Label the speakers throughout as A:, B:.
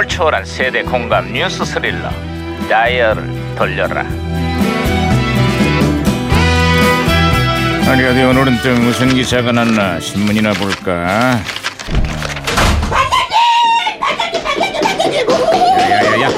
A: 감동을 초월한 세대 공감 뉴스 스릴러 다이얼을 돌려라. 어디 어디 오늘은 또 무슨 기사가 났나 신문이나 볼까? 야야야야.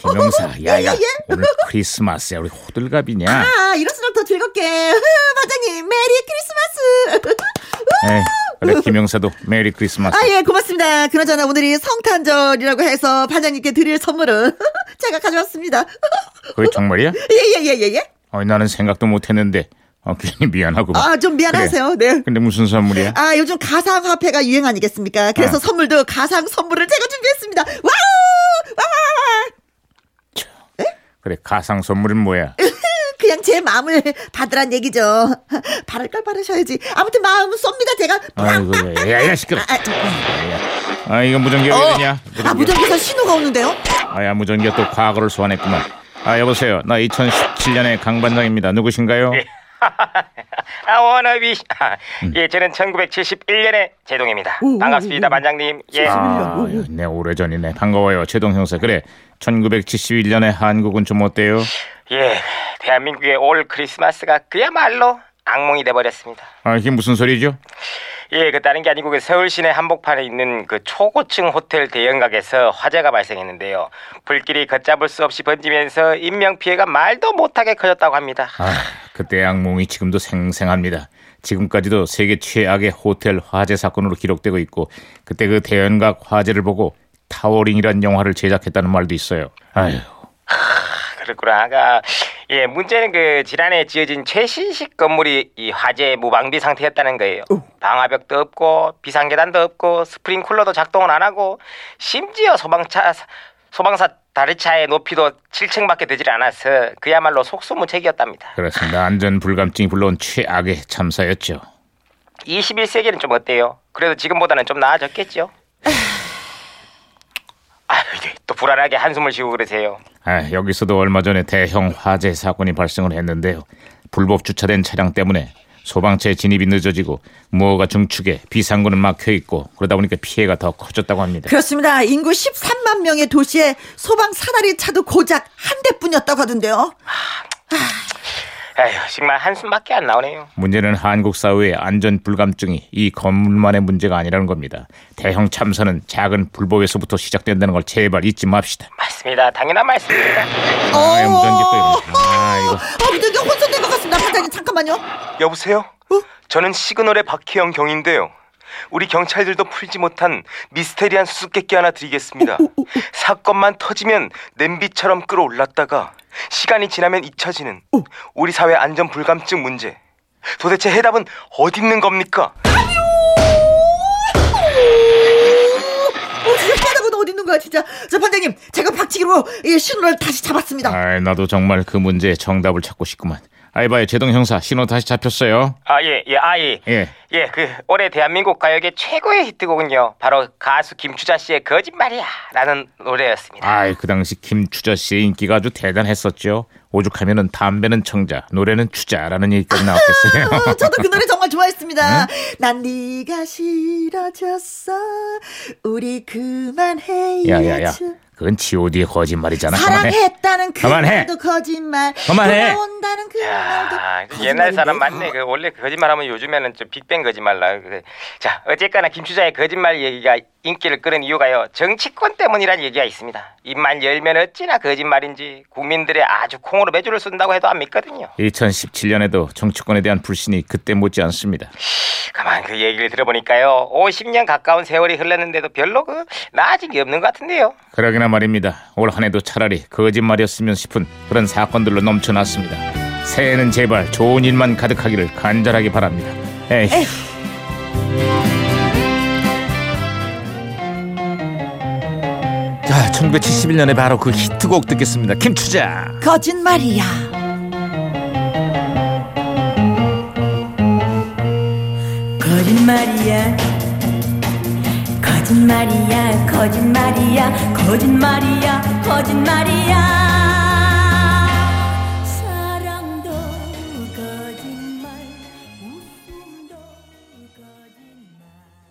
A: 김영사 야야. 오늘 크리스마스야. 왜 이리 호들갑이냐?
B: 아, 이럴수록 더 즐겁게. 반장님, Merry Christmas.
A: 에이, 그래 김영사도 Merry Christmas
B: 아, 예, 고맙습니다. 그나저나 오늘이 성탄절이라고 해서 반장님께 드릴 선물은 제가 가져왔습니다.
A: 그게 정말이야?
B: 예, 예, 예, 예, 예.
A: 어, 나는 생각도 못했는데 어, 괜히 미안하고
B: 아, 좀 미안하세요. 네.
A: 근데 무슨 선물이야?
B: 아, 요즘 가상화폐가 유행 아니겠습니까? 그래서
A: 아.
B: 선물도 가상 선물을 제가 준비했습니다. 와우! 와와와와!
A: 그래 가상 선물은 뭐야?
B: 그냥 제 마음을 받으란 얘기죠. 바를 걸 바르셔야지. 아무튼 마음은 쏩니다, 제가.
A: 아이고 야야 시끄러.
B: 아, 아,
A: 아 이거 무전기가 왜 되냐?
B: 아, 무전기에서 신호가 오는데요?
A: 아야 무전기가 또 과거를 소환했구만. 아 여보세요. 나 2017년의 강 반장입니다. 누구신가요?
C: 아, 워너비. 아, 예, 저는 1971년의 제동입니다. 반갑습니다, 반장님. 예.
A: 아, 네 오래전이네. 반가워요. 최동 형사. 그래. 1971년의 한국은 좀 어때요?
C: 예, 대한민국의 올 크리스마스가 그야말로 악몽이 돼버렸습니다.
A: 아 이게 무슨 소리죠?
C: 예, 그 다른 게 아니고 그 서울 시내 한복판에 있는 그 초고층 호텔 대형각에서 화재가 발생했는데요. 불길이 걷잡을 수 없이 번지면서 인명 피해가 말도 못하게 커졌다고 합니다.
A: 아 그때 악몽이 지금도 생생합니다. 지금까지도 세계 최악의 호텔 화재 사건으로 기록되고 있고 그때 그 대연각 화재를 보고 타워링이란 영화를 제작했다는 말도 있어요. 아휴.
C: 그렇구나. 아가 예, 문제는 그 지난해 지어진 최신식 건물이 이 화재 무방비 상태였다는 거예요. 방화벽도 없고 비상계단도 없고 스프링쿨러도 작동을 안 하고 심지어 소방차 소방사 다리차의 높이도 7층밖에 되질 않아서 그야말로 속수무책이었답니다.
A: 그렇습니다. 안전 불감증이 불러온 최악의 참사였죠.
C: 21세기는 좀 어때요? 그래도 지금보다는 좀 나아졌겠죠? 아, 이게 또 불안하게 한숨을 쉬고 그러세요.
A: 아, 여기서도 얼마 전에 대형 화재 사건이 발생을 했는데요. 불법 주차된 차량 때문에 소방차의 진입이 늦어지고 무허가 중축에 비상구는 막혀 있고 그러다 보니까 피해가 더 커졌다고 합니다.
B: 그렇습니다. 인구 13만 명의 도시에 소방 사다리 차도 고작 한 대뿐이었다고 하던데요.
C: 에휴, 정말 한숨밖에 안 나오네요.
A: 문제는 한국 사회의 안전 불감증이 이 건물만의 문제가 아니라는 겁니다. 대형 참사는 작은 불법에서부터 시작된다는 걸 제발 잊지 맙시다.
C: 맞습니다. 당연한 말씀입니다.
A: 아, 무전기 또 이러네. 아, 이거.
B: 어, 무전기 혼선된 것 같습니다. 반장님, 잠깐만요.
C: 여보세요? 저는 시그널의 박혜영 경인데요. 우리 경찰들도 풀지 못한 미스테리한 수수께끼 하나 드리겠습니다. 사건만 터지면 냄비처럼 끌어올랐다가 시간이 지나면 잊혀지는 우리 사회 안전 불감증 문제. 도대체 해답은 어디 있는 겁니까?
B: 어, 어디 있는 거야, 진짜. 자, 반장님, 제가 박치기로 이 신호를 다시 잡았습니다.
A: 아, 나도 정말 그 문제의 정답을 찾고 싶구만. 아이봐요, 제동 형사 신호 다시 잡혔어요.
C: 아, 예, 예, 아, 예.
A: 예.
C: 예, 그 올해 대한민국 가요계 최고의 히트곡은요. 바로 가수 김추자 씨의 거짓말이야 라는 노래였습니다.
A: 아이, 그 당시 김추자 씨의 인기가 아주 대단했었죠. 오죽하면은 담배는 청자, 노래는 추자라는 얘기까지 나왔겠어요.
B: 어, 저도 그 노래 정말 좋아했습니다. 난 네가 싫어졌어. 우리 그만해.
A: 야야야, 그건 G.O.D의 거짓말이잖아.
B: 사랑했다는 그
A: 그만해.
B: 말도 거짓말.
A: 그만해.
B: 돌아온다는 그 말도
C: 야, 그. 옛날 사람 맞네. 그 원래 거짓말하면 요즘에는 좀 빅뱅 거짓말라. 그래. 자, 어쨌거나 김 추자의 거짓말 얘기가 인기를 끌은 이유가요. 정치권 때문이라는 얘기가 있습니다. 입만 열면 어찌나 거짓말인지 국민들의 아주 콩으로 매주를 쓴다고 해도 안 믿거든요.
A: 2017년에도 정치권에 대한 불신이 그때 못지 않습니다.
C: 가만 그 얘기를 들어보니까요. 50년 가까운 세월이 흘렀는데도 별로 그 나아진 게 없는 것 같은데요.
A: 그러기나 말입니다. 올 한 해도 차라리 거짓말이었으면 싶은 그런 사건들로 넘쳐났습니다. 새해는 제발 좋은 일만 가득하기를 간절하게 바랍니다. 에이. 자, 1971년에 바로 그 히트곡 듣겠습니다. 김추자.
B: 거짓말이야.
D: 거짓말이야 거짓말이야 거짓말이야 거짓말이야 거짓말이야